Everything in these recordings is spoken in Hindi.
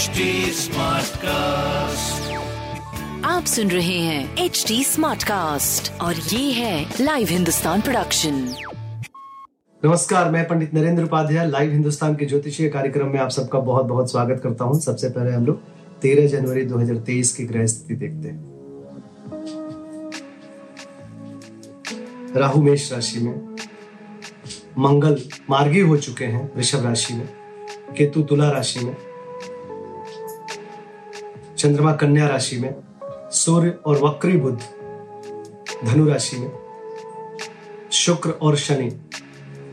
HD Smartcast. आप सुन रहे हैं एच डी स्मार्ट कास्ट और ये है लाइव हिंदुस्तान प्रोडक्शन नमस्कार मैं पंडित नरेंद्र उपाध्याय लाइव हिंदुस्तान के ज्योतिषीय कार्यक्रम में आप सबका बहुत बहुत स्वागत करता हूँ। सबसे पहले हम लोग 13 जनवरी 2023 की ग्रह स्थिति देखते हैं। राहु मेष राशि में मंगल मार्गी हो चुके हैं वृषभ राशि में केतु तुला राशि में चंद्रमा कन्या राशि में, सूर्य और वक्री बुद्ध धनु राशि में, शुक्र और शनि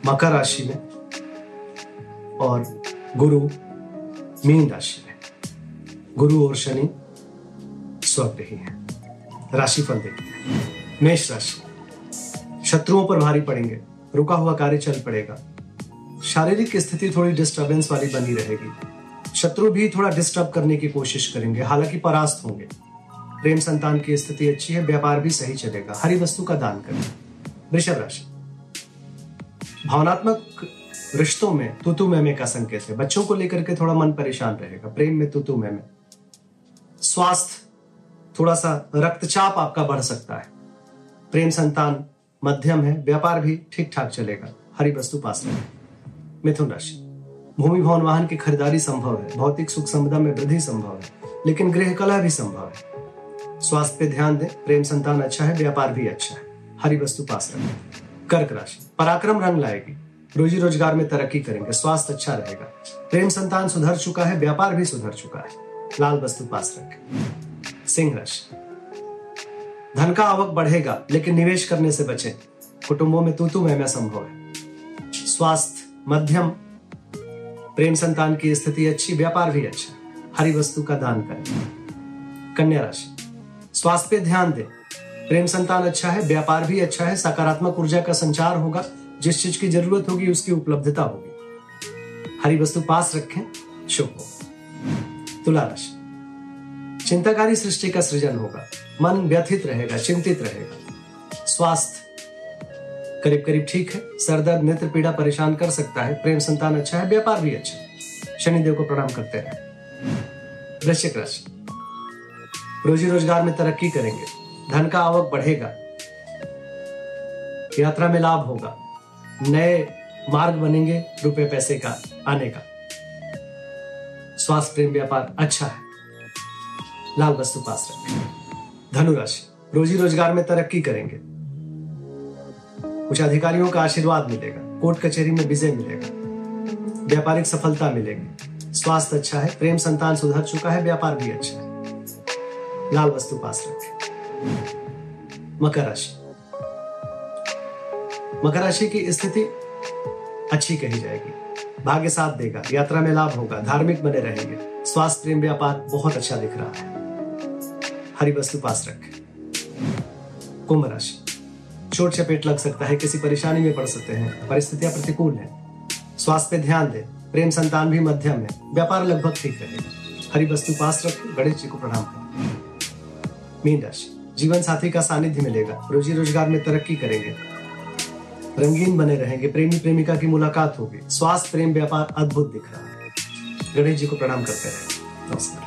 मकर राशि में और गुरु मीन राशि में। गुरु और शनि स्वग्रही हैं राशिफल देखते हैं। मेष राशि शत्रुओं पर भारी पड़ेंगे। रुका हुआ कार्य चल पड़ेगा। शारीरिक स्थिति थोड़ी डिस्टरबेंस वाली बनी रहेगी। शत्रु भी थोड़ा डिस्टर्ब करने की कोशिश करेंगे। हालाँकि परास्त होंगे। प्रेम संतान की स्थिति अच्छी है, व्यापार भी सही चलेगा। हरी वस्तु का दान करें। वृषभ राशि। भावनात्मक रिश्तों में तुतु मैमे का संकेत है। बच्चों को लेकर के थोड़ा मन परेशान रहेगा। प्रेम में तुतु मैमे स्वास्थ्य थोड़ा सा रक्तचाप आपका बढ़ सकता है। प्रेम संतान मध्यम है। व्यापार भी ठीक ठाक चलेगा। हरी वस्तु पास रहे मिथुन राशि। भूमि भवन वाहन की खरीदारी संभव है। भौतिक सुख संपदा में वृद्धि संभव है। लेकिन गृह कला भी संभव है। स्वास्थ्य पे ध्यान दें, प्रेम संतान अच्छा है, व्यापार भी अच्छा है। हरी वस्तु पास रखें। कर्क राशि, पराक्रम रंग लाएगी। रोजी रोज़गार में तरक्की करेंगे, स्वास्थ्य अच्छा रहेगा। प्रेम संतान सुधर चुका है, व्यापार भी सुधर चुका है। लाल वस्तु पास रखें। सिंह राशि, धन का आवक बढ़ेगा, लेकिन निवेश करने से बचें। कुटुंबों में तू तू मैं संभव है। स्वास्थ्य, मध्यम प्रेम संतान की स्थिति अच्छी, व्यापार भी अच्छा। हरी वस्तु का दान करें। कन्या राशि। स्वास्थ्य पे ध्यान दें। प्रेम संतान अच्छा है, व्यापार भी अच्छा है, सकारात्मक ऊर्जा का संचार होगा। जिस चीज़ की ज़रूरत होगी, उसकी उपलब्धता होगी। हरी वस्तु पास रखें, शुभ हो। तुला राशि। चिंताकारी सृष्टि का सृजन होगा। मन व्यथित रहेगा, चिंतित रहेगा। स्वास्थ्य करीब करीब ठीक है। सरदर्द नेत्र पीड़ा परेशान कर सकता है। प्रेम संतान अच्छा है, व्यापार भी अच्छा है। शनिदेव को प्रणाम करते रहे वृश्चिक राशि। रोजी रोज़गार में तरक्की करेंगे। धन का आवक बढ़ेगा। यात्रा में लाभ होगा। नए मार्ग बनेंगे, रुपए पैसे का आने का। स्वास्थ्य, प्रेम, व्यापार अच्छा है। लाल वस्तु पास रखें। धनु राशि रोजी रोज़गार में तरक्की करेंगे। कुछ अधिकारियों का आशीर्वाद मिलेगा, कोर्ट कचहरी में विजय मिलेगा, व्यापारिक सफलता मिलेगी। स्वास्थ्य अच्छा है, प्रेम संतान सुधर चुका है, व्यापार भी अच्छा है। लाल वस्तु पास रखें। मकर राशि। मकर राशि की स्थिति अच्छी कही जाएगी। भाग्य साथ देगा, यात्रा में लाभ होगा, धार्मिक बने रहेंगे। स्वास्थ्य, प्रेम, व्यापार बहुत अच्छा दिख रहा है। हरी वस्तु पास रखें। कुंभ राशि। चोट चपेट लग सकता है, किसी परेशानी में पड़ सकते हैं। परिस्थितियाँ प्रतिकूल है। स्वास्थ्य पे ध्यान दें। प्रेम संतान भी मध्यम है। व्यापार लगभग ठीक रहेगा। हरी वस्तु पास रखें, गणेश जी को प्रणाम करें। मीन राशि। जीवन साथी का सानिध्य मिलेगा। रोजी रोज़गार में तरक्की करेंगे। रंगीन बने रहेंगे। प्रेमी प्रेमिका की मुलाकात होगी। स्वास्थ्य, प्रेम, व्यापार अद्भुत दिख रहा है। गणेश जी को प्रणाम करते रहे। नमस्कार।